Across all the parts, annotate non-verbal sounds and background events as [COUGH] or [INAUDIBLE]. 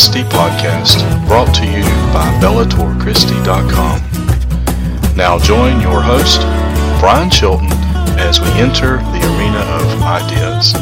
Bellator Christi podcast, brought to you by BellatorChristi.com. Now join your host, Brian Chilton, as we enter the arena of ideas.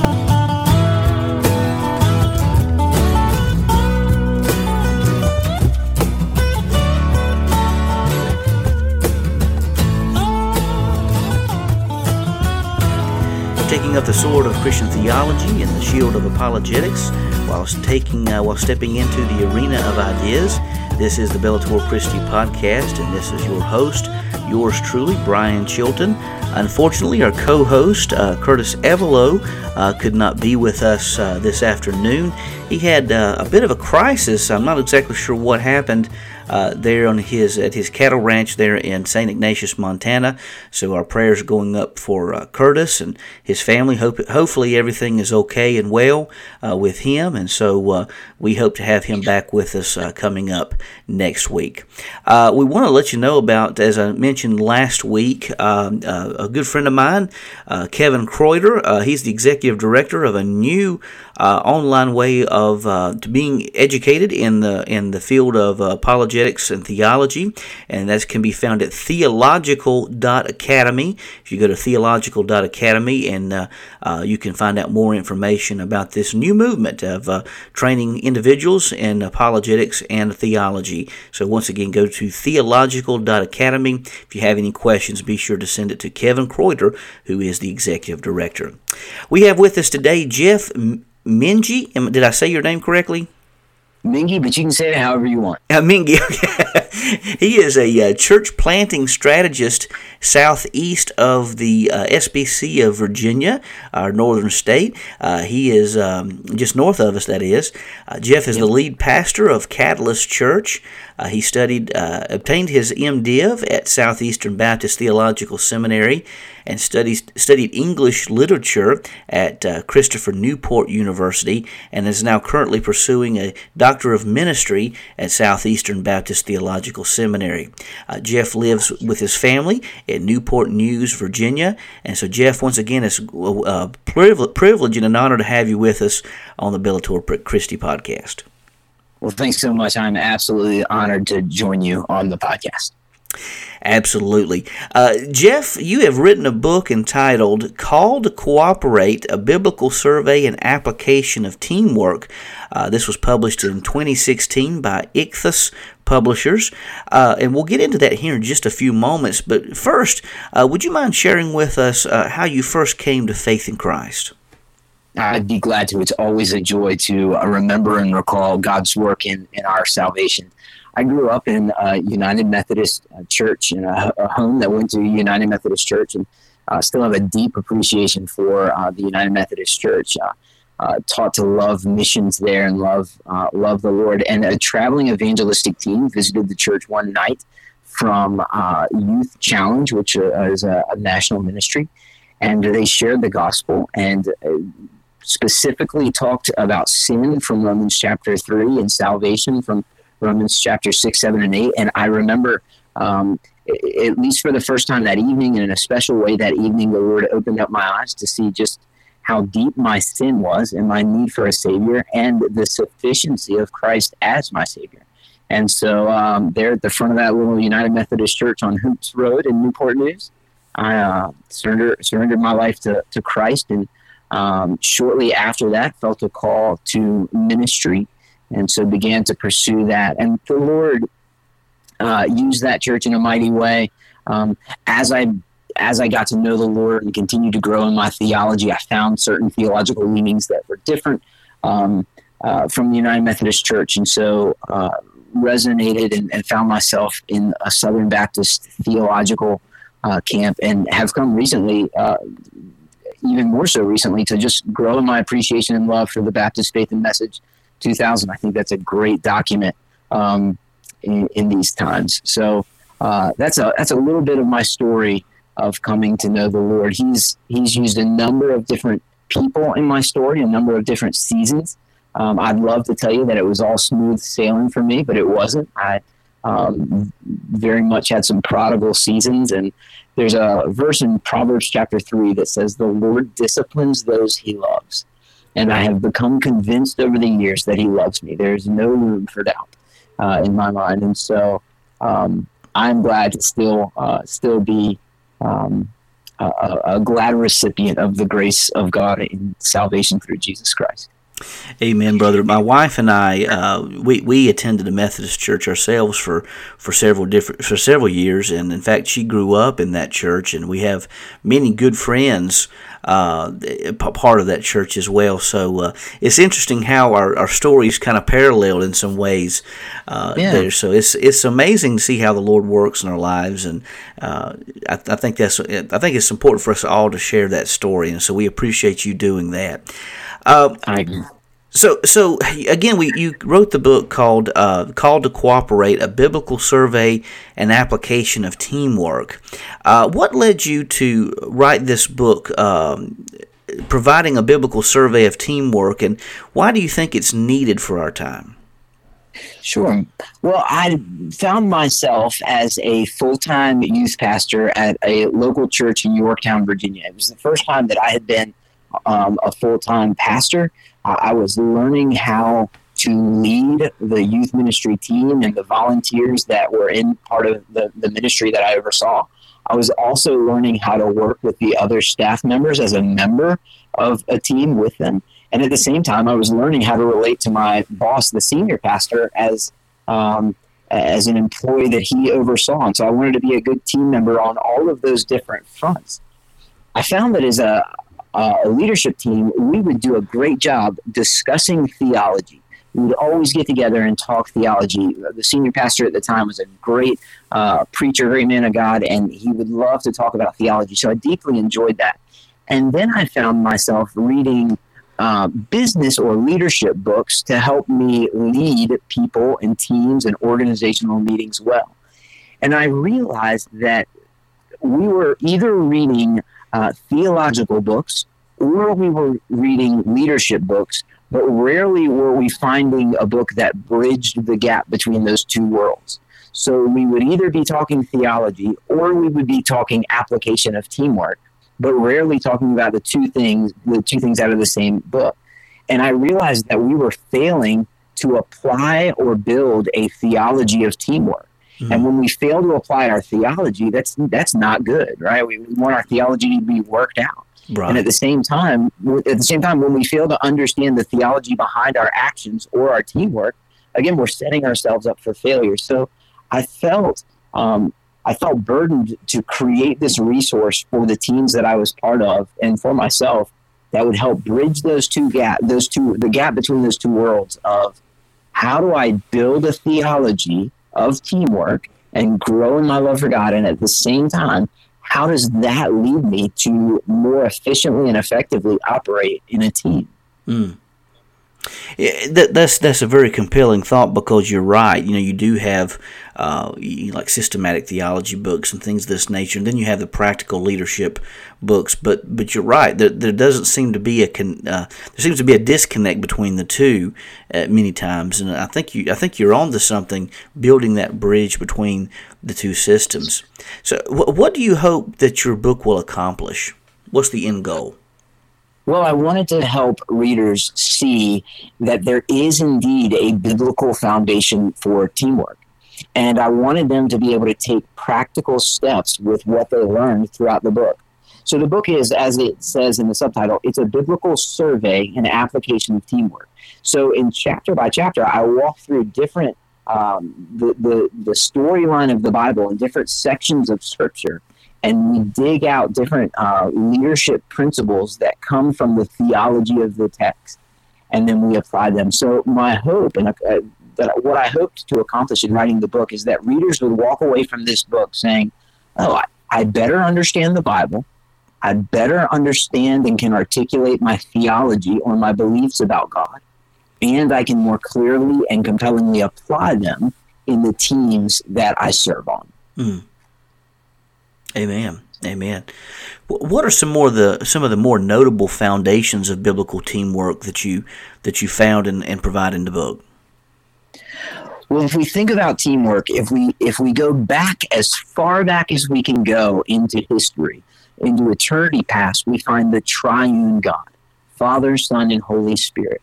taking up the sword of Christian theology and the shield of apologetics, while taking uh, while stepping into the arena of ideas. This is the Bellator Christi podcast, and this is your host, yours truly, Brian Chilton. Unfortunately, our co host, uh, Curtis Evelo, uh, could not be with us uh, this afternoon. He had uh, a bit of a crisis. I'm not exactly sure what happened uh, there on his at his cattle ranch there in St. Ignatius, Montana. So our prayers are going up for uh, Curtis and his family. Hope hopefully everything is okay and well uh, with him, and so uh, we hope to have him back with us uh, coming up next week. Uh, we want to let you know about, as I mentioned last week, um, a good friend of mine, Kevin Kreuter. he's the executive director of a new online way of being educated in the in the field of apologetics apologetics and theology, and that can be found at theological.academy. If you go to theological.academy, and uh, uh, you can find out more information about this new movement of uh, training individuals in apologetics and theology. So, once again, go to theological.academy. If you have any questions, be sure to send it to Kevin Kreuter, who is the executive director. We have with us today Jeff Mingee. Did I say your name correctly? Mingee, but you can say it however you want. Uh, Mingee, [LAUGHS] [LAUGHS] he is a uh, church planting strategist southeast of the uh, SBC of Virginia, our northern state. Uh, he is um, just north of us, that is. Uh, Jeff is yep. the lead pastor of Catalyst Church. Uh, he studied, obtained his MDiv at Southeastern Baptist Theological Seminary and studied, studied English literature at Christopher Newport University and is now currently pursuing a Doctor of Ministry at Southeastern Baptist Theological Seminary. Uh, Jeff lives with his family in Newport News, Virginia. And so, Jeff, once again, it's a privilege and an honor to have you with us on the Bellator Christi podcast. Well, thanks so much. I'm absolutely honored to join you on the podcast. Absolutely. Uh, Jeff, you have written a book entitled Called to Cooperate A Biblical Survey and Application of Teamwork. Uh, this was published in 2016 by Ichthus Publishers. Uh, and we'll get into that here in just a few moments. But first, uh, would you mind sharing with us uh, how you first came to faith in Christ? I'd be glad to. It's always a joy to uh, remember and recall God's work in, in our salvation. I grew up in a United Methodist uh, Church in a, a home that went to United Methodist Church, and uh, still have a deep appreciation for uh, the United Methodist Church. Uh, uh, taught to love missions there and love uh, love the Lord. And a traveling evangelistic team visited the church one night from Youth Challenge, which is a, a national ministry, and they shared the gospel and specifically talked about sin from Romans chapter 3 and salvation from Romans chapter 6, 7, and 8. And I remember, um, at least for the first time that evening, and in a special way that evening, the Lord opened up my eyes to see just how deep my sin was and my need for a Savior and the sufficiency of Christ as my Savior. And so, um, there at the front of that little United Methodist Church on Hoops Road in Newport News, I uh, surrendered, surrendered my life to, to Christ. And um, shortly after that, felt a call to ministry and so began to pursue that. And the Lord uh, used that church in a mighty way. Um, as I as I got to know the Lord and continued to grow in my theology, I found certain theological leanings that were different um, uh, from the United Methodist Church, and so uh, resonated and, and, found myself in a Southern Baptist theological uh, camp, and have come recently. Uh, even more so recently to just grow in my appreciation and love for the Baptist faith and message 2000. I think that's a great document um, in, in, these times. So uh, that's a that's a little bit of my story of coming to know the Lord. He's he's used a number of different people in my story, a number of different seasons. Um, I'd love to tell you that it was all smooth sailing for me, but it wasn't. I um, very much had some prodigal seasons, and there's a verse in Proverbs chapter three that says, "The Lord disciplines those He loves." And I have become convinced over the years that he loves me. There's no room for doubt uh, in my mind. And so um, I'm glad to still uh, still be um, a, a glad recipient of the grace of God in salvation through Jesus Christ. Amen, brother. My wife and I, uh, we we attended a Methodist church ourselves for, for several different for several years, and in fact, she grew up in that church, and we have many good friends uh, part of that church as well. So uh, it's interesting how our, our stories kind of parallel in some ways uh, yeah. there. So it's it's amazing to see how the Lord works in our lives, and uh, I, I, think that's I think it's important for us all to share that story, and so we appreciate you doing that. Uh, I so, so again, we you wrote the book called uh, "Called to Cooperate: A Biblical Survey and Application of Teamwork." Uh, what led you to write this book, um, providing a biblical survey of teamwork, and why do you think it's needed for our time? Sure. Well, I found myself as a full time youth pastor at a local church in Yorktown, Virginia. It was the first time that I had been um, a full time pastor. I was learning how to lead the youth ministry team and the volunteers that were in part of the, the ministry that I oversaw. I was also learning how to work with the other staff members as a member of a team with them. And at the same time, I was learning how to relate to my boss, the senior pastor, as um, as an employee that he oversaw. And so I wanted to be a good team member on all of those different fronts. I found that as a, uh, a leadership team, we would do a great job discussing theology. We would always get together and talk theology. The senior pastor at the time was a great uh, preacher, great man of God, and he would love to talk about theology. So I deeply enjoyed that. And then I found myself reading uh, business or leadership books to help me lead people and teams and organizational meetings well. And I realized that we were either reading uh, theological books or we were reading leadership books, but rarely were we finding a book that bridged the gap between those two worlds. So we would either be talking theology or we would be talking application of teamwork, but rarely talking about the two things, the two things out of the same book. And I realized that we were failing to apply or build a theology of teamwork. Mm-hmm. And when we fail to apply our theology, that's that's not good, right? We want our theology to be worked out. Right. And at the same time, at the same time, when we fail to understand the theology behind our actions or our teamwork, again, we're setting ourselves up for failure. So I felt um, I felt burdened to create this resource for the teams that I was part of and for myself that would help bridge those two gap those two the gap between those two worlds of how do I build a theology of teamwork and growing my love for God. And at the same time, how does that lead me to more efficiently and effectively operate in a team? Mm. Yeah, that, that's that's a very compelling thought because you're right. You know, you do have uh, like systematic theology books and things of this nature, and then you have the practical leadership books. But but you're right. There, there doesn't seem to be a con, uh, there seems to be a disconnect between the two uh, many times, and I think you I think you're on to something building that bridge between the two systems. So, wh- what do you hope that your book will accomplish? What's the end goal? Well, I wanted to help readers see that there is indeed a biblical foundation for teamwork. And I wanted them to be able to take practical steps with what they learned throughout the book. So the book is, as it says in the subtitle, it's a biblical survey and application of teamwork. So in chapter by chapter, I walk through different um, the the, the storyline of the Bible and different sections of Scripture and we dig out different uh, leadership principles that come from the theology of the text, and then we apply them. So my hope and that what I hoped to accomplish in writing the book is that readers would walk away from this book saying, "Oh, I, I better understand the Bible." I better understand and can articulate my theology or my beliefs about God, and I can more clearly and compellingly apply them in the teams that I serve on. Mm. Amen. Amen. What are some more the some of the more notable foundations of biblical teamwork that you that you found and, and provide in the book? Well, if we think about teamwork, if we if we go back as far back as we can go into history, into eternity past, we find the triune God, Father, Son, and Holy Spirit.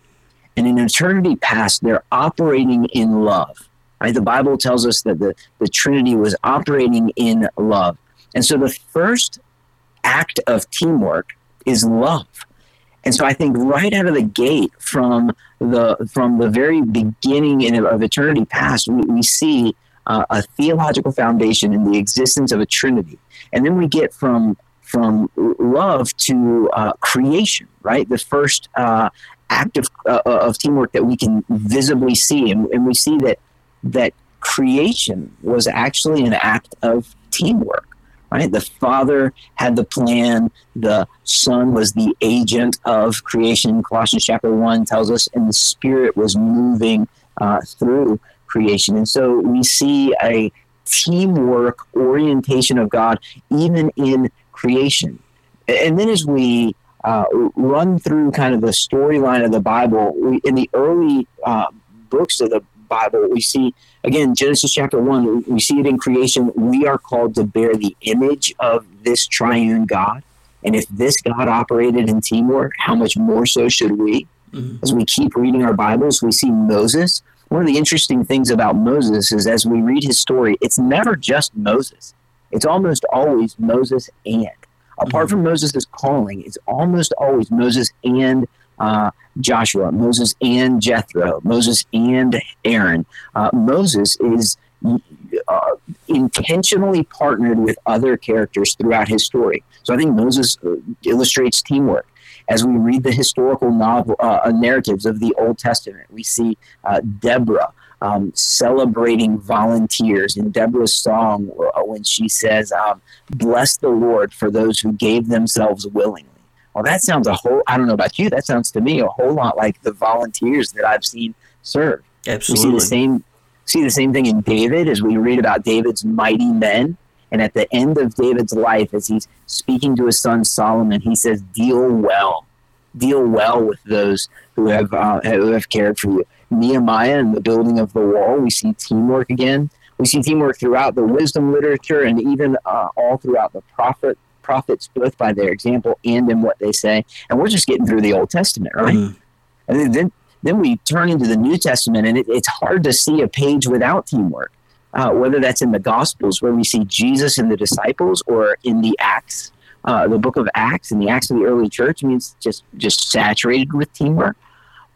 And in eternity past, they're operating in love. Right? The Bible tells us that the, the Trinity was operating in love. And so the first act of teamwork is love. And so I think right out of the gate from the from the very beginning of eternity past, we, we see uh, a theological foundation in the existence of a Trinity. And then we get from from love to uh, creation, right? The first uh, act of, uh, of teamwork that we can visibly see, and, and we see that that creation was actually an act of teamwork. Right? The Father had the plan, the Son was the agent of creation. Colossians chapter 1 tells us, and the Spirit was moving uh, through creation. And so we see a teamwork orientation of God even in creation. And then as we uh, run through kind of the storyline of the Bible, we, in the early uh, books of the Bible, we see again Genesis chapter one. We see it in creation. We are called to bear the image of this triune God, and if this God operated in teamwork, how much more so should we? Mm-hmm. As we keep reading our Bibles, we see Moses. One of the interesting things about Moses is as we read his story, it's never just Moses. It's almost always Moses and. Apart mm-hmm. from Moses' calling, it's almost always Moses and uh, Joshua, Moses and Jethro, Moses and Aaron. Uh, Moses is uh, intentionally partnered with other characters throughout his story. So I think Moses uh, illustrates teamwork. As we read the historical novel uh, narratives of the Old Testament, we see uh, Deborah um, celebrating volunteers in Deborah's song when she says, um, "Bless the Lord for those who gave themselves willingly." Well, that sounds a whole, I don't know about you, that sounds to me a whole lot like the volunteers that I've seen serve. Absolutely. We see the same, see the same thing in David as we read about David's mighty men. And at the end of David's life, as he's speaking to his son Solomon, he says, Deal well. Deal well with those who have, uh, who have cared for you. Nehemiah and the building of the wall, we see teamwork again. We see teamwork throughout the wisdom literature and even uh, all throughout the prophet prophets both by their example and in what they say. And we're just getting through the Old Testament, right? Mm. And then then we turn into the New Testament, and it, it's hard to see a page without teamwork. Uh, whether that's in the Gospels, where we see Jesus and the disciples, or in the Acts, uh, the book of Acts and the Acts of the early church, means just just saturated with teamwork.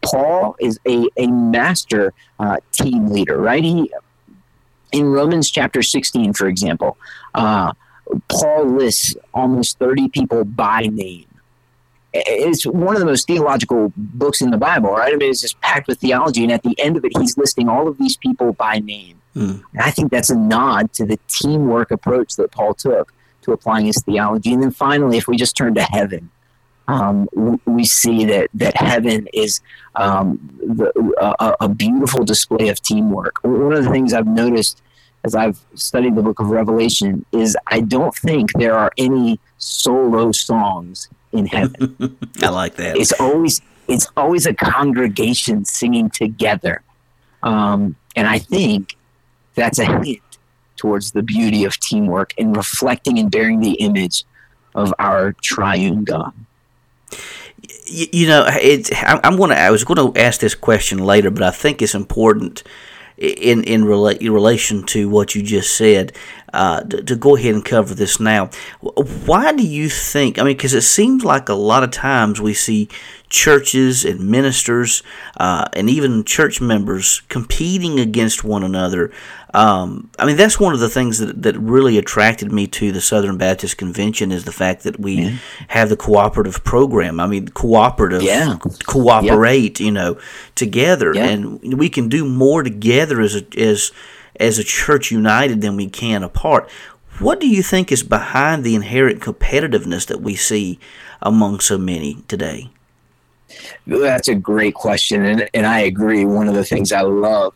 Paul is a, a master uh, team leader, right? He in Romans chapter 16, for example, uh, Paul lists almost 30 people by name. It's one of the most theological books in the Bible, right? I mean, it's just packed with theology. And at the end of it, he's listing all of these people by name. Mm. And I think that's a nod to the teamwork approach that Paul took to applying his theology. And then finally, if we just turn to heaven, um, we see that, that heaven is um, the, a, a beautiful display of teamwork. One of the things I've noticed as I've studied the book of Revelation, is I don't think there are any solo songs in heaven. [LAUGHS] I like that. It's always it's always a congregation singing together, um, and I think that's a hint towards the beauty of teamwork and reflecting and bearing the image of our triune God. You, you know, it's, I'm going to. I was going to ask this question later, but I think it's important in in, rela- relation to what you just said, uh, to, to, go ahead and cover this now. Why do you think? I mean, because it seems like a lot of times we see churches and ministers uh, and even church members competing against one another um, I mean, that's one of the things that, that really attracted me to the Southern Baptist Convention is the fact that we yeah. have the cooperative program. I mean, cooperative, yeah. cooperate, you know, together, and we can do more together as a, as as a church united than we can apart. What do you think is behind the inherent competitiveness that we see among so many today? That's a great question, and and I agree. One of the things I love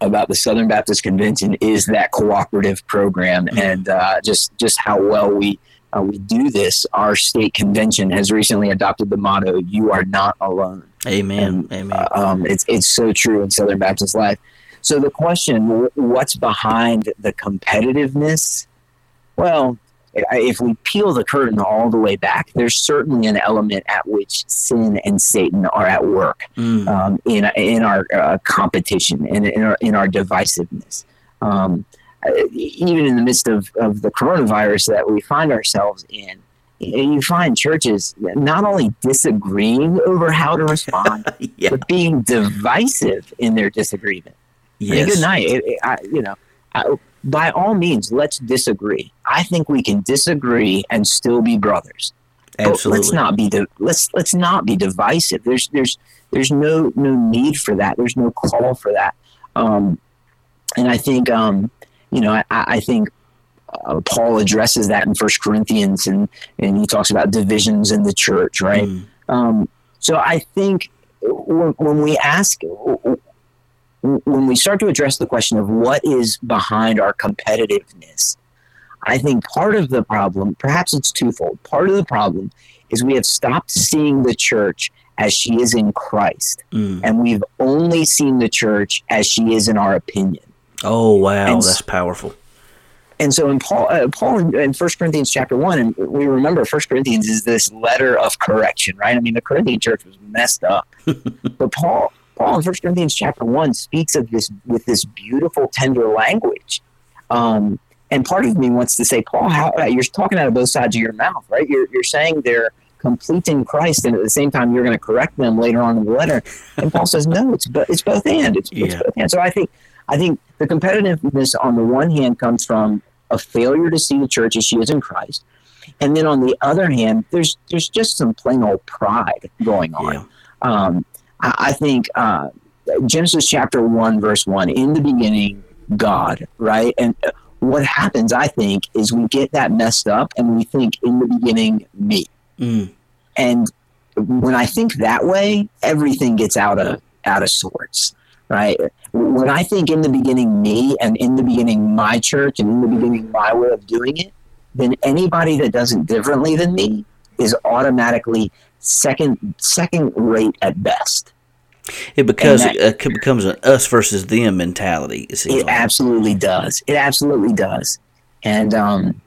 about the Southern Baptist Convention is that cooperative program mm-hmm. and uh, just just how well we uh, we do this. Our state convention has recently adopted the motto "You are not alone." Amen. And, Amen. Uh, um, it's it's so true in Southern Baptist life. So the question, what's behind the competitiveness? Well, if we peel the curtain all the way back, there's certainly an element at which sin and Satan are at work mm. um, in in our uh, competition and in our in our divisiveness. Um, even in the midst of, of the coronavirus that we find ourselves in, you find churches not only disagreeing over how to respond, [LAUGHS] yeah. but being divisive in their disagreement. Yes. Good night. It, it, I, you know, I, by all means, let's disagree. I think we can disagree and still be brothers. Absolutely. But let's not be the let's let's not be divisive. There's there's there's no no need for that. There's no call for that. Um, and I think um, you know I, I think uh, Paul addresses that in First Corinthians, and and he talks about divisions in the church, right? Mm. Um, so I think when, when we ask, when we start to address the question of what is behind our competitiveness, I think part of the problem, perhaps it's twofold. Part of the problem is we have stopped seeing the church as she is in Christ, mm. and we've only seen the church as she is in our opinion. Oh wow, and that's powerful and so in Paul, uh, Paul in, in 1 Corinthians chapter 1, and we remember First Corinthians is this letter of correction, right? I mean, the Corinthian church was messed up. [LAUGHS] but Paul, Paul in 1 Corinthians chapter 1 speaks of this with this beautiful, tender language. Um, and part of me wants to say, Paul, how, uh, you're talking out of both sides of your mouth, right? You're, you're saying they're complete in Christ, and at the same time, you're going to correct them later on in the letter. And Paul says, no, it's, it's both and. It's, yeah. it's both and. So I think I think the competitiveness on the one hand comes from a failure to see the church as she is in Christ. And then on the other hand, there's there's just some plain old pride going on. Yeah. Um, I, think uh, Genesis chapter one verse one, in the beginning, God, right? And what happens, I think, is we get that messed up and we think in the beginning, me. Mm. And when I think that way, everything gets out of out of sorts right? When I think in the beginning me and in the beginning my church and in the beginning my way of doing it, then anybody that does it differently than me is automatically second second rate at best. It because that, it becomes an us versus them mentality. It, it like. absolutely does. It absolutely does. And um,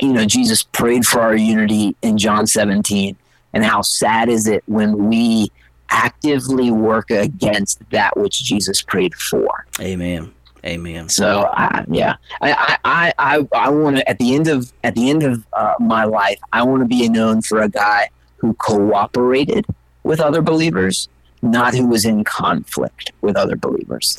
you know, Jesus prayed for our unity in John 17. And how sad is it when we actively work against that which Jesus prayed for. Amen. Amen. So yeah, I I I, I want to at the end of at the end of uh, my life, I want to be known for a guy who cooperated with other believers, not who was in conflict with other believers.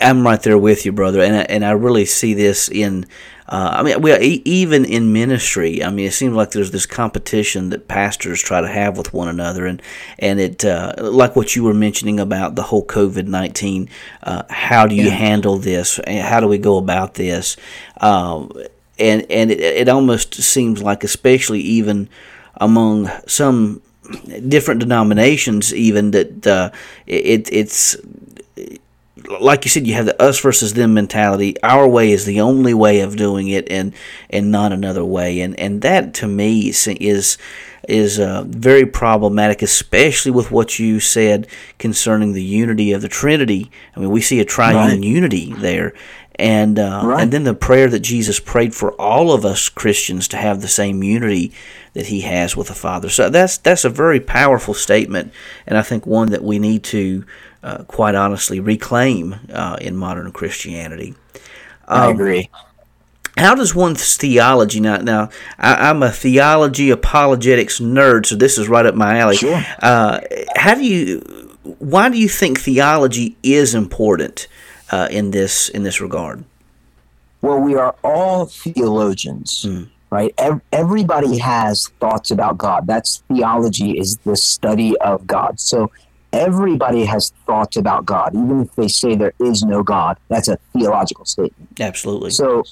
I'm right there with you, brother, and I, and I really see this in uh, I mean, we even in ministry. I mean, it seems like there's this competition that pastors try to have with one another, and and it uh, like what you were mentioning about the whole COVID nineteen. Uh, how do you yeah. handle this? How do we go about this? Um, and and it, it almost seems like, especially even among some different denominations, even that uh, it, it's like you said, you have the us versus them mentality. Our way is the only way of doing it, and and not another way. And and that to me is is, uh, very problematic, especially with what you said concerning the unity of the Trinity. I mean, we see a triune right. unity there, and uh, right. and then the prayer that Jesus prayed for all of us Christians to have the same unity that He has with the Father. So that's that's a very powerful statement, and I think one that we need to uh, quite honestly reclaim uh, in modern Christianity. Um, I agree. How does one's theology now? Now, I, am a theology apologetics nerd, so this is right up my alley. Sure. Uh, how do you? Why do you think theology is important uh, in this in this regard? Well, we are all theologians. Mm right? Everybody has thoughts about God. That's theology is the study of God. So everybody has thoughts about God, even if they say there is no God. That's a theological statement. Absolutely. So,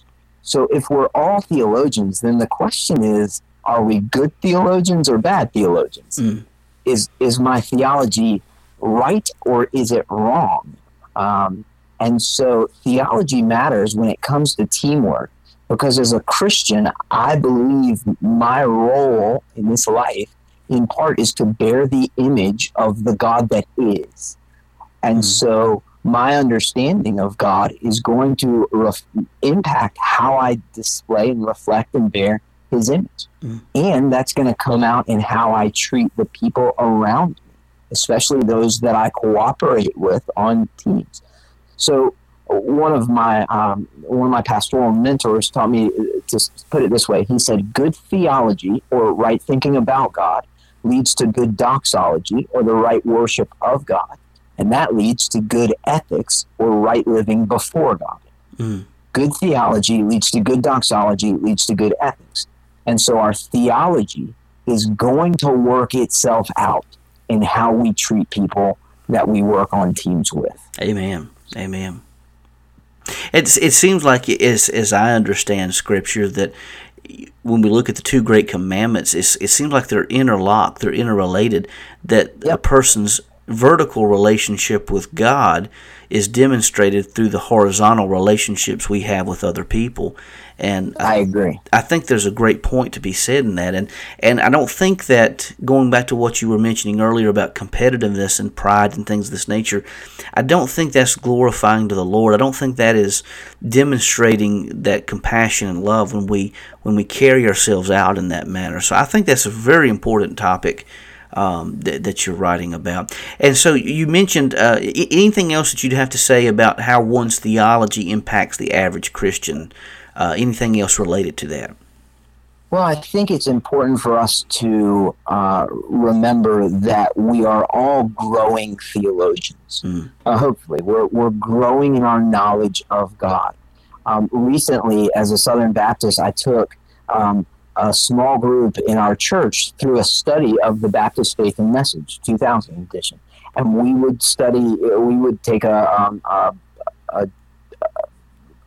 so if we're all theologians, then the question is: Are we good theologians or bad theologians? Mm. Is is my theology right or is it wrong? Um, and so theology matters when it comes to teamwork because as a Christian, I believe my role in this life in part is to bear the image of the God that is. And mm. so my understanding of God is going to ref- impact how I display and reflect and bear his image. Mm. And that's going to come out in how I treat the people around me, especially those that I cooperate with on teams. So one of my um, one of my pastoral mentors taught me to put it this way. He said, "Good theology or right thinking about God leads to good doxology or the right worship of God, and that leads to good ethics or right living before God. Mm. Good theology leads to good doxology, leads to good ethics, and so our theology is going to work itself out in how we treat people that we work on teams with." Amen. Amen. It's, it seems like, as, as I understand Scripture, that when we look at the two great commandments, it seems like they're interlocked, they're interrelated, that yep. a person's vertical relationship with God is demonstrated through the horizontal relationships we have with other people. And I, I, agree. I think there's a great point to be said in that. And and I don't think that going back to what you were mentioning earlier about competitiveness and pride and things of this nature, I don't think that's glorifying to the Lord. I don't think that is demonstrating that compassion and love when we when we carry ourselves out in that manner. So I think that's a very important topic um, that, that, you're writing about. And so you mentioned uh, anything else that you'd have to say about how one's theology impacts the average Christian? Uh, anything else related to that? Well, I think it's important for us to uh, remember that we are all growing theologians. Mm. Uh, hopefully, we're, we're growing in our knowledge of God. Um, recently, as a Southern Baptist, I took um, a small group in our church through a study of the Baptist Faith and Message 2000 edition. And we would study, we would take a, um, a, a, a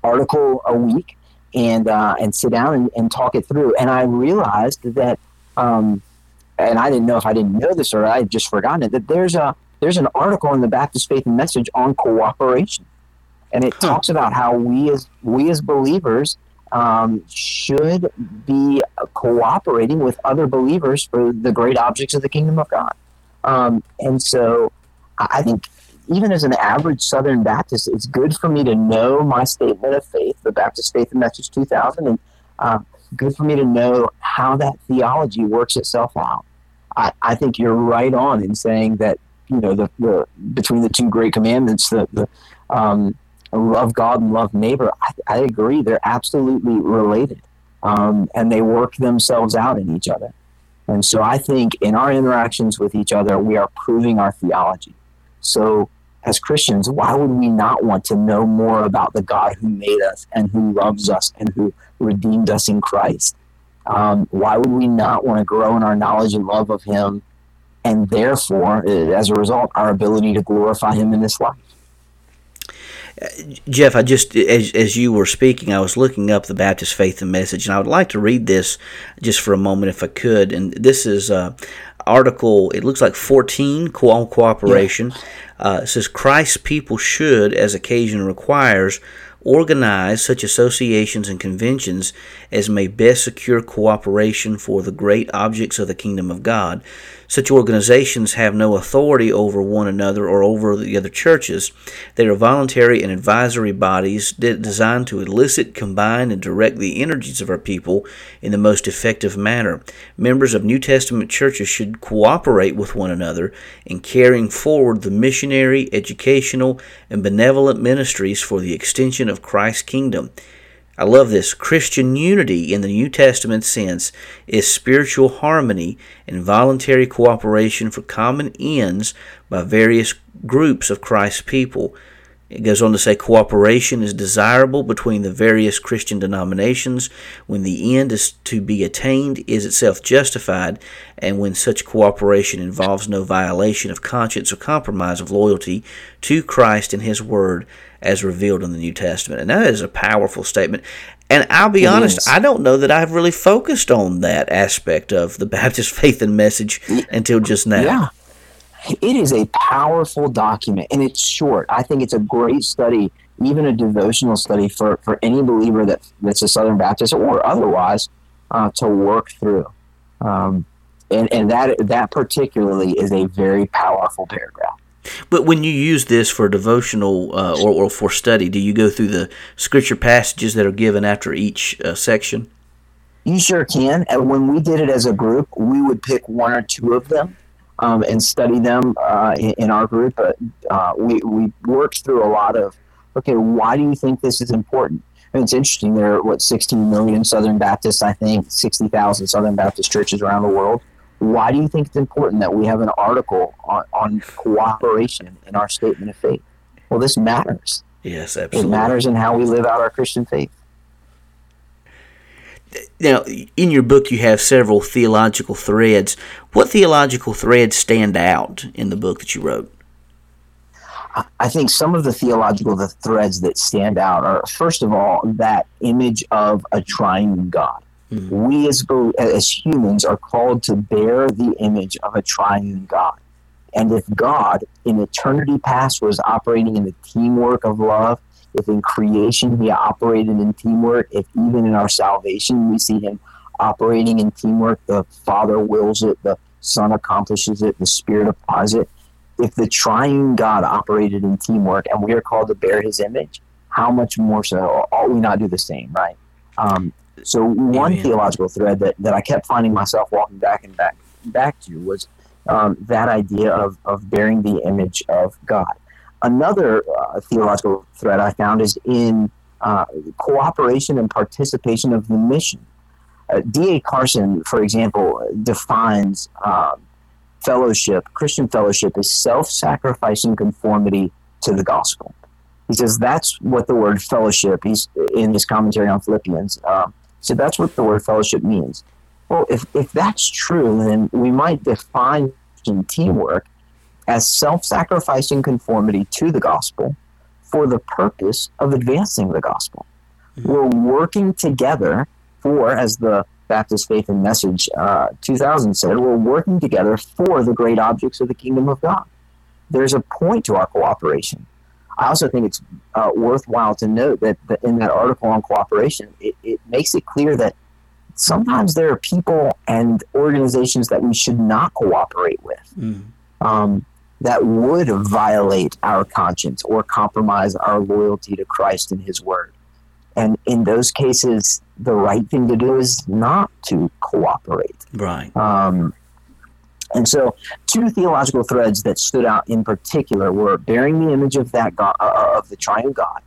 article a week and uh, and sit down and, and, talk it through. And I realized that, um, and I didn't know if I didn't know this or I had just forgotten it, that there's a there's an article in the Baptist Faith and Message on cooperation, and it huh. talks about how we as we as believers um, should be cooperating with other believers for the great objects of the kingdom of God. Um, and so I think even as an average Southern Baptist, it's good for me to know my statement of faith, the Baptist Faith and Message 2000, and uh, good for me to know how that theology works itself out. I, I think you're right on in saying that you know the, the between the two great commandments, the, the um, love God and love neighbor, I, I agree. They're absolutely related. Um, and they work themselves out in each other. And so I think in our interactions with each other, we are proving our theology. So as Christians, why would we not want to know more about the God who made us and who loves us and who redeemed us in Christ? Um, why would we not want to grow in our knowledge and love of Him and therefore, as a result, our ability to glorify Him in this life? Jeff, I just as, as you were speaking, I was looking up the Baptist Faith and Message, and I would like to read this just for a moment, if I could. And this is uh, article. It looks like fourteen co- cooperation. Yeah. Uh, it says Christ's people should, as occasion requires, organize such associations and conventions as may best secure cooperation for the great objects of the kingdom of God such organizations have no authority over one another or over the other churches. They are voluntary and advisory bodies designed to elicit, combine, and direct the energies of our people in the most effective manner. Members of New Testament churches should cooperate with one another in carrying forward the missionary, educational, and benevolent ministries for the extension of Christ's kingdom. I love this. Christian unity in the New Testament sense is spiritual harmony and voluntary cooperation for common ends by various groups of Christ's people. It goes on to say cooperation is desirable between the various Christian denominations when the end is to be attained is itself justified, and when such cooperation involves no violation of conscience or compromise of loyalty to Christ and His Word as revealed in the New Testament. And that is a powerful statement. And I'll be it honest, is. I don't know that I've really focused on that aspect of the [LAUGHS] Baptist faith and message until just now. Yeah. It is a powerful document and it's short. I think it's a great study, even a devotional study for, for any believer that, that's a Southern Baptist or otherwise uh, to work through. Um, and, and that that particularly is a very powerful paragraph. But when you use this for devotional uh, or, or for study, do you go through the scripture passages that are given after each uh, section? You sure can. And when we did it as a group, we would pick one or two of them um, and study them uh, in, in, our group. Uh, we, we worked through a lot of, okay, why do you think this is important? And it's interesting. There are, what, 16 million Southern Baptists, I think, 60,000 Southern Baptist churches around the world. Why do you think it's important that we have an article on, on cooperation in our statement of faith? Well, this matters. Yes, absolutely. It matters in how we live out our Christian faith. Now, in your book, you have several theological threads. What theological threads stand out in the book that you wrote? I think some of the theological the threads that stand out are, first of all, that image of a triune God. Mm-hmm. We as, as humans are called to bear the image of a triune God. And if God in eternity past was operating in the teamwork of love, if in creation he operated in teamwork, if even in our salvation we see him operating in teamwork, the Father wills it, the Son accomplishes it, the Spirit applies it. If the triune God operated in teamwork and we are called to bear his image, how much more so ought we not do the same, right? Um, so one Amen. theological thread that, that I kept finding myself walking back and back back to was um, that idea of, of bearing the image of God. Another uh, theological thread I found is in uh, cooperation and participation of the mission. Uh, D.A. Carson, for example, defines um, fellowship, Christian fellowship, as self sacrificing conformity to the gospel. He says that's what the word fellowship, he's in his commentary on Philippians, uh, so that's what the word fellowship means. Well, if, if that's true, then we might define teamwork as self sacrificing conformity to the gospel for the purpose of advancing the gospel. Mm-hmm. We're working together for, as the Baptist Faith and Message uh, 2000 said, we're working together for the great objects of the kingdom of God. There's a point to our cooperation. I also think it's uh, worthwhile to note that, that, in that article on cooperation, it, it makes it clear that sometimes there are people and organizations that we should not cooperate with. Mm. Um, that would violate our conscience or compromise our loyalty to Christ and His Word. And in those cases, the right thing to do is not to cooperate. Right. Um, and so, two theological threads that stood out in particular were bearing the image of that God, uh, uh of the Triune God,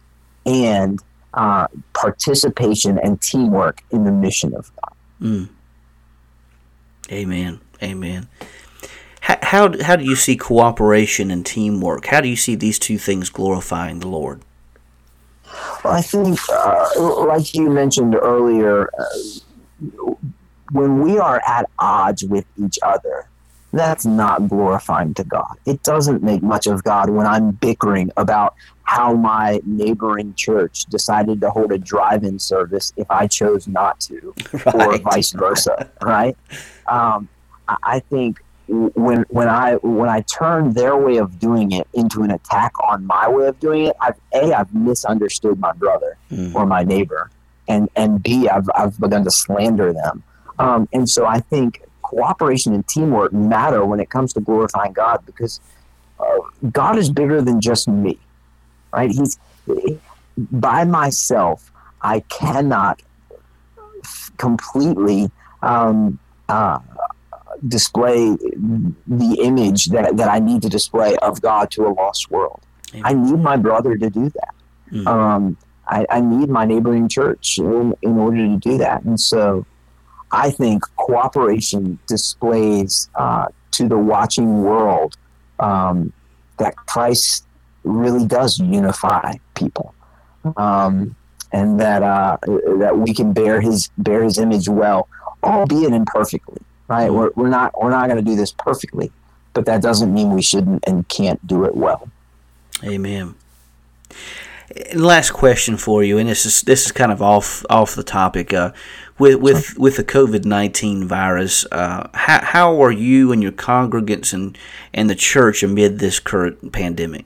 and uh, participation and teamwork in the mission of God. Mm. Amen. Amen. How, how, how do you see cooperation and teamwork? How do you see these two things glorifying the Lord? Well, I think, uh, like you mentioned earlier, uh, when we are at odds with each other, that's not glorifying to God. It doesn't make much of God when I'm bickering about how my neighboring church decided to hold a drive-in service if I chose not to, [LAUGHS] right. or vice versa. right? Um, I think when when I when I turn their way of doing it into an attack on my way of doing it, I've a I've misunderstood my brother mm. or my neighbor, and and b I've I've begun to slander them. Um, and so I think cooperation and teamwork matter when it comes to glorifying God because uh, God is bigger than just me, right? He's by myself. I cannot completely um, uh, display the image that, that I need to display of God to a lost world. Amen. I need my brother to do that. Mm-hmm. Um, I, I, need my neighboring church in, in order to do that. And so I think cooperation displays uh, to the watching world um, that Christ really does unify people. Um, and that uh, that we can bear his bear his image well, albeit imperfectly right? We're, we're not we're not going to do this perfectly, but that doesn't mean we shouldn't and can't do it well. Amen. Last question for you, and this is this is kind of off off the topic. Uh, with with with the COVID nineteen virus, uh, how how are you and your congregants and and the church amid this current pandemic?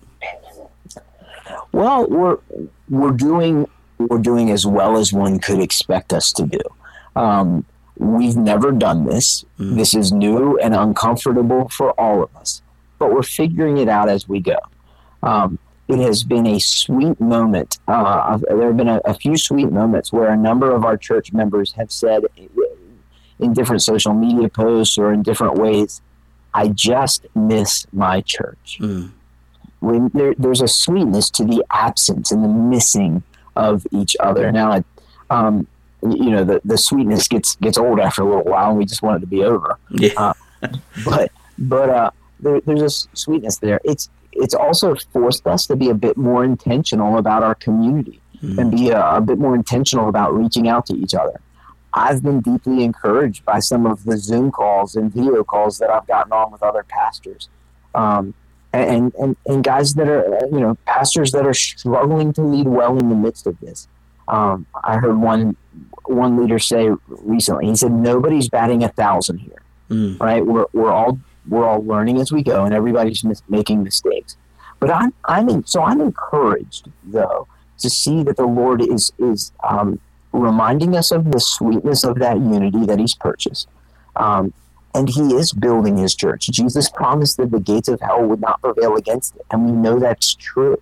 Well, we're we're doing we're doing as well as one could expect us to do. Um, We've never done this. Mm. This is new and uncomfortable for all of us, but we're figuring it out as we go. Um, it has been a sweet moment. Uh, there have been a, a, few sweet moments where a number of our church members have said, in different social media posts or in different ways, I just miss my church. Mm. When there, there's a sweetness to the absence and the missing of each other. Now, um, you know, the, the sweetness gets gets old after a little while, and we just want it to be over. Yeah. Uh, but but uh, there, there's a sweetness there. It's it's also forced us to be a bit more intentional about our community mm. and be a, a, bit more intentional about reaching out to each other. I've been deeply encouraged by some of the Zoom calls and video calls that I've gotten on with other pastors. Um, and, and, and guys that are, you know, pastors that are struggling to lead well in the midst of this. Um, I heard one one leader say recently. He said, "Nobody's batting a thousand here, mm. right? We're we're all we're all learning as we go, and everybody's mis- making mistakes. But I'm I'm in, so I'm encouraged though to see that the Lord is is um, reminding us of the sweetness of that unity that He's purchased." Um, and he is building his church. Jesus promised that the gates of hell would not prevail against it, and we know that's true.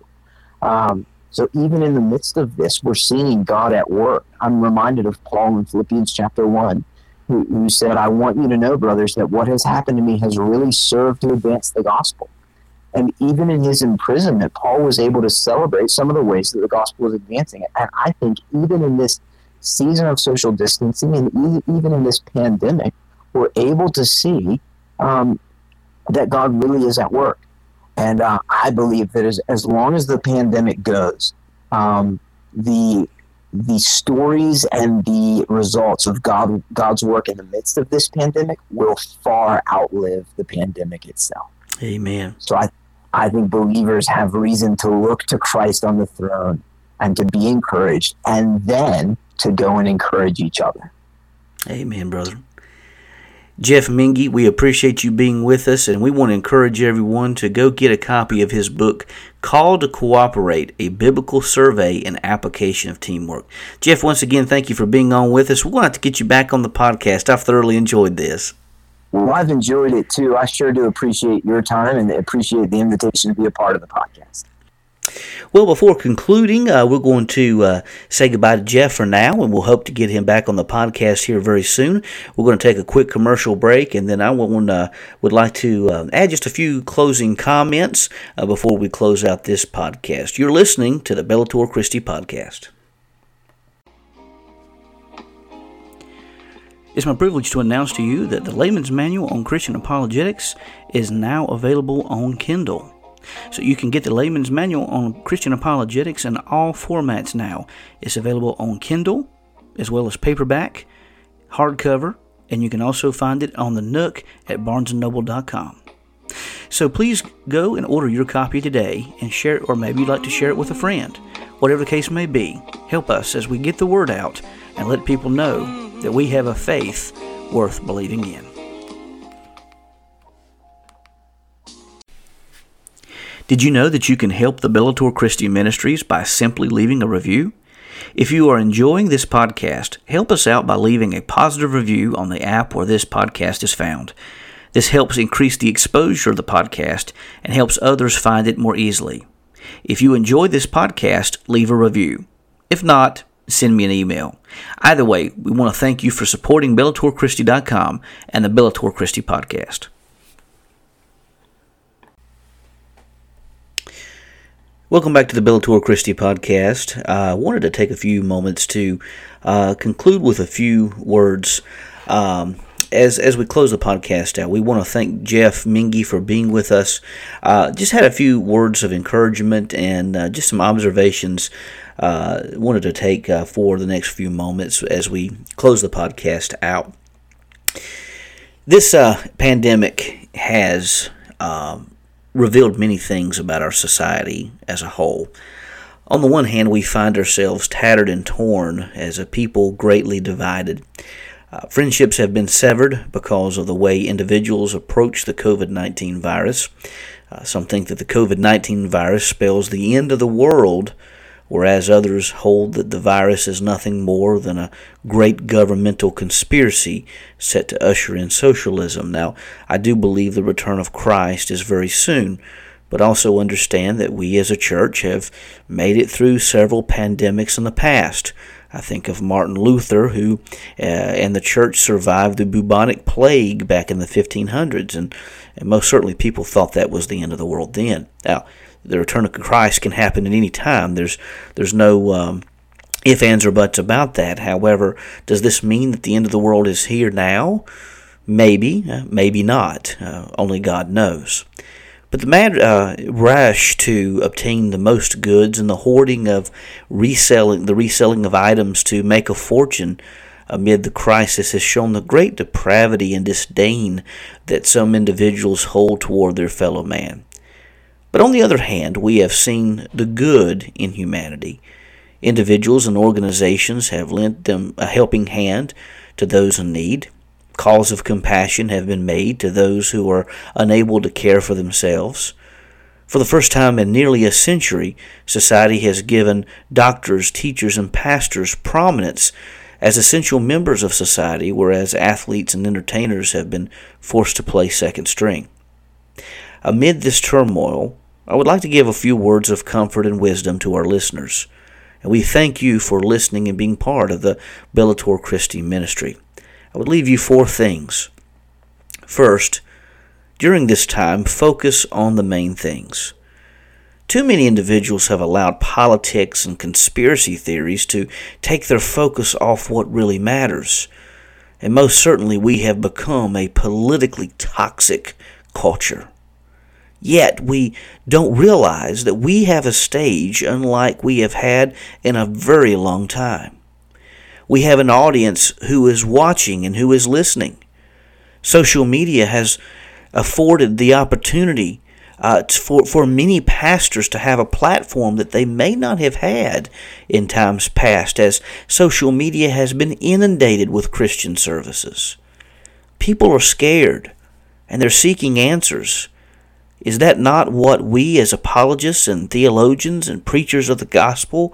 Um, so even in the midst of this, we're seeing God at work. I'm reminded of Paul in Philippians chapter 1, who, who said, I want you to know, brothers, that what has happened to me has really served to advance the gospel. And even in his imprisonment, Paul was able to celebrate some of the ways that the gospel was advancing. And I think even in this season of social distancing and even in this pandemic, we're able to see um, that God really is at work. And uh, I believe that as, as long as the pandemic goes, um, the the stories and the results of God God's work in the midst of this pandemic will far outlive the pandemic itself. Amen. So I I think believers have reason to look to Christ on the throne and to be encouraged and then to go and encourage each other. Amen, brother. Jeff Mingee, we appreciate you being with us, and we want to encourage everyone to go get a copy of his book, Called to Cooperate A Biblical Survey and Application of Teamwork. Jeff, once again, thank you for being on with us. We want to get you back on the podcast. I've thoroughly enjoyed this. Well, I've enjoyed it too. I sure do appreciate your time and appreciate the invitation to be a part of the podcast. Well, before concluding, uh, we're going to uh, say goodbye to Jeff for now, and we'll hope to get him back on the podcast here very soon. We're going to take a quick commercial break, and then I would, uh, would like to uh, add just a few closing comments uh, before we close out this podcast. You're listening to the Bellator Christi podcast. It's my privilege to announce to you that the Layman's Manual on Christian Apologetics is now available on Kindle. So you can get the layman's manual on Christian apologetics in all formats now. It's available on Kindle as well as paperback, hardcover, and you can also find it on the Nook at barnesandnoble.com. So please go and order your copy today and share it, or maybe you'd like to share it with a friend. Whatever the case may be, help us as we get the word out and let people know that we have a faith worth believing in. Did you know that you can help the Bellator Christi Ministries by simply leaving a review? If you are enjoying this podcast, help us out by leaving a positive review on the app where this podcast is found. This helps increase the exposure of the podcast and helps others find it more easily. If you enjoy this podcast, leave a review. If not, send me an email. Either way, we want to thank you for supporting BellatorChristi.com and the Bellator Christi podcast. Welcome back to the Bellator Christi podcast. I uh, wanted to take a few moments to uh, conclude with a few words. Um, as, as we close the podcast out, we want to thank Jeff Mingee for being with us. Uh, just had a few words of encouragement and uh, just some observations uh, wanted to take uh, for the next few moments as we close the podcast out. This pandemic has um, revealed many things about our society as a whole. On the one hand, we find ourselves tattered and torn as a people greatly divided. Uh, friendships have been severed because of the way individuals approach the COVID 19 virus. Uh, some think that the COVID 19 virus spells the end of the world whereas others hold that the virus is nothing more than a great governmental conspiracy set to usher in socialism. Now, I do believe the return of Christ is very soon, but also understand that we as a church have made it through several pandemics in the past. I think of Martin Luther, who uh, and the church survived the bubonic plague back in the 1500s, and, and most certainly people thought that was the end of the world then. Now, the return of Christ can happen at any time. There's there's no um, if, ands, or buts about that. However, does this mean that the end of the world is here now? Maybe, uh, maybe not. Uh, only God knows. But the mad uh, rush to obtain the most goods and the hoarding of reselling, the reselling of items to make a fortune amid the crisis has shown the great depravity and disdain that some individuals hold toward their fellow man. But on the other hand, we have seen the good in humanity. Individuals and organizations have lent them a helping hand to those in need calls of compassion have been made to those who are unable to care for themselves. For the first time in nearly a century, society has given doctors, teachers, and pastors prominence as essential members of society, whereas athletes and entertainers have been forced to play second string. Amid this turmoil, I would like to give a few words of comfort and wisdom to our listeners. And we thank you for listening and being part of the Bellator Christi ministry. I would leave you four things. First, during this time, focus on the main things. Too many individuals have allowed politics and conspiracy theories to take their focus off what really matters. And most certainly, we have become a politically toxic culture. Yet, we don't realize that we have a stage unlike we have had in a very long time we have an audience who is watching and who is listening. Social media has afforded the opportunity uh, for, for many pastors to have a platform that they may not have had in times past, as social media has been inundated with Christian services. People are scared and they're seeking answers. Is that not what we, as apologists and theologians and preachers of the gospel,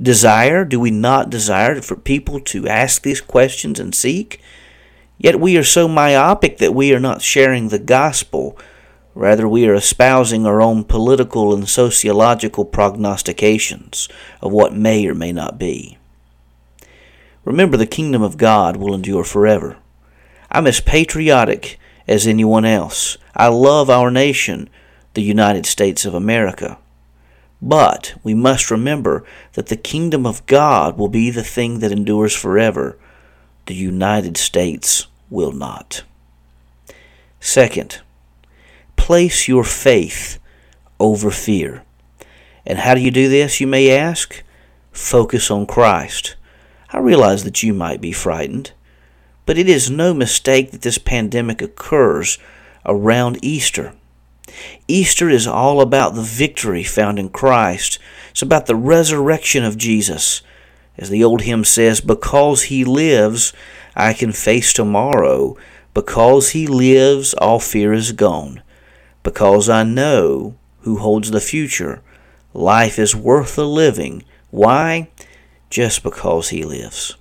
desire? Do we not desire for people to ask these questions and seek? Yet we are so myopic that we are not sharing the gospel. Rather, we are espousing our own political and sociological prognostications of what may or may not be. Remember, the kingdom of God will endure forever. I'm as patriotic as anyone else. I love our nation, the United States of America. But we must remember that the kingdom of God will be the thing that endures forever. The United States will not. Second, place your faith over fear. And how do you do this, you may ask? Focus on Christ. I realize that you might be frightened, but it is no mistake that this pandemic occurs around Easter. Easter is all about the victory found in Christ. It's about the resurrection of Jesus. As the old hymn says, because he lives, I can face tomorrow. Because he lives, all fear is gone. Because I know who holds the future, life is worth the living. Why? Just because he lives.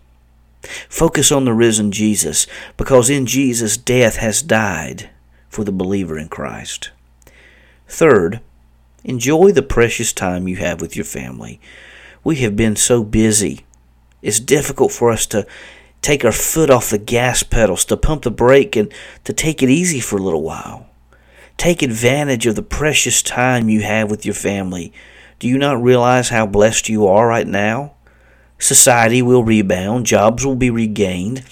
Focus on the risen Jesus, because in Jesus death has died for the believer in Christ. Third, enjoy the precious time you have with your family. We have been so busy. It's difficult for us to take our foot off the gas pedals, to pump the brake, and to take it easy for a little while. Take advantage of the precious time you have with your family. Do you not realize how blessed you are right now? Society will rebound, jobs will be regained.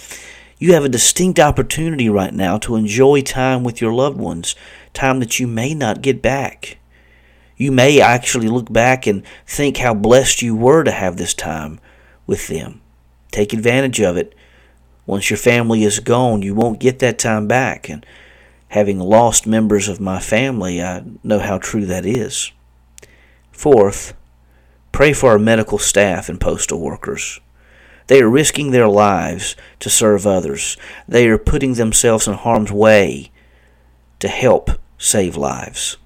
You have a distinct opportunity right now to enjoy time with your loved ones, time that you may not get back. You may actually look back and think how blessed you were to have this time with them. Take advantage of it. Once your family is gone, you won't get that time back. And having lost members of my family, I know how true that is. Fourth, pray for our medical staff and postal workers. They are risking their lives to serve others. They are putting themselves in harm's way to help save lives.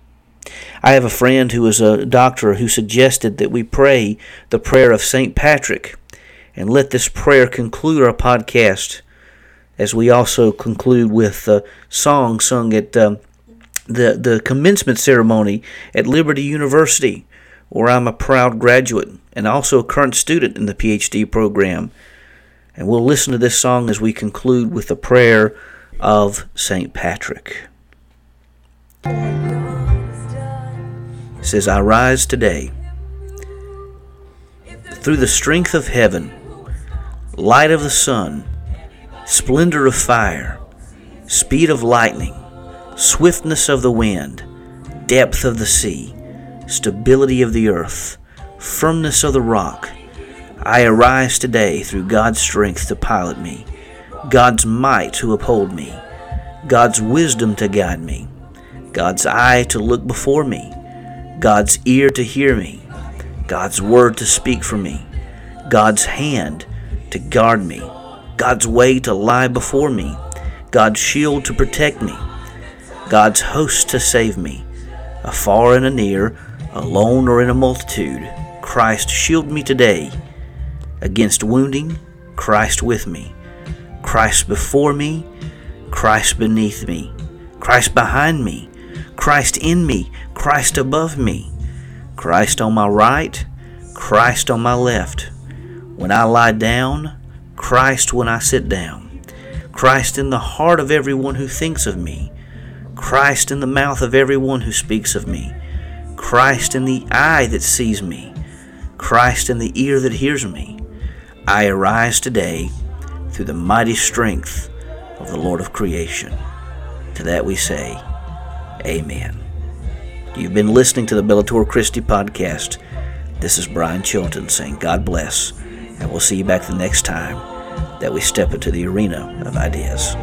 I have a friend who is a doctor who suggested that we pray the prayer of St. Patrick and let this prayer conclude our podcast as we also conclude with a song sung at um, the, the commencement ceremony at Liberty University, where I'm a proud graduate and also a current student in the PhD program. And we'll listen to this song as we conclude with the prayer of St. Patrick. It says, I rise today through the strength of heaven, light of the sun, splendor of fire, speed of lightning, swiftness of the wind, depth of the sea, stability of the earth, firmness of the rock. I arise today through God's strength to pilot me, God's might to uphold me, God's wisdom to guide me, God's eye to look before me, God's ear to hear me, God's word to speak for me, God's hand to guard me, God's way to lie before me, God's shield to protect me, God's host to save me, afar and anear, alone or in a multitude. Christ shield me today against wounding, Christ with me, Christ before me, Christ beneath me, Christ behind me, Christ in me, Christ above me, Christ on my right, Christ on my left. When I lie down, Christ when I sit down. Christ in the heart of everyone who thinks of me. Christ in the mouth of everyone who speaks of me. Christ in the eye that sees me. Christ in the ear that hears me. I arise today through the mighty strength of the Lord of creation. To that we say, Amen. You've been listening to the Bellator Christi podcast. This is Brian Chilton saying God bless, and we'll see you back the next time that we step into the arena of ideas.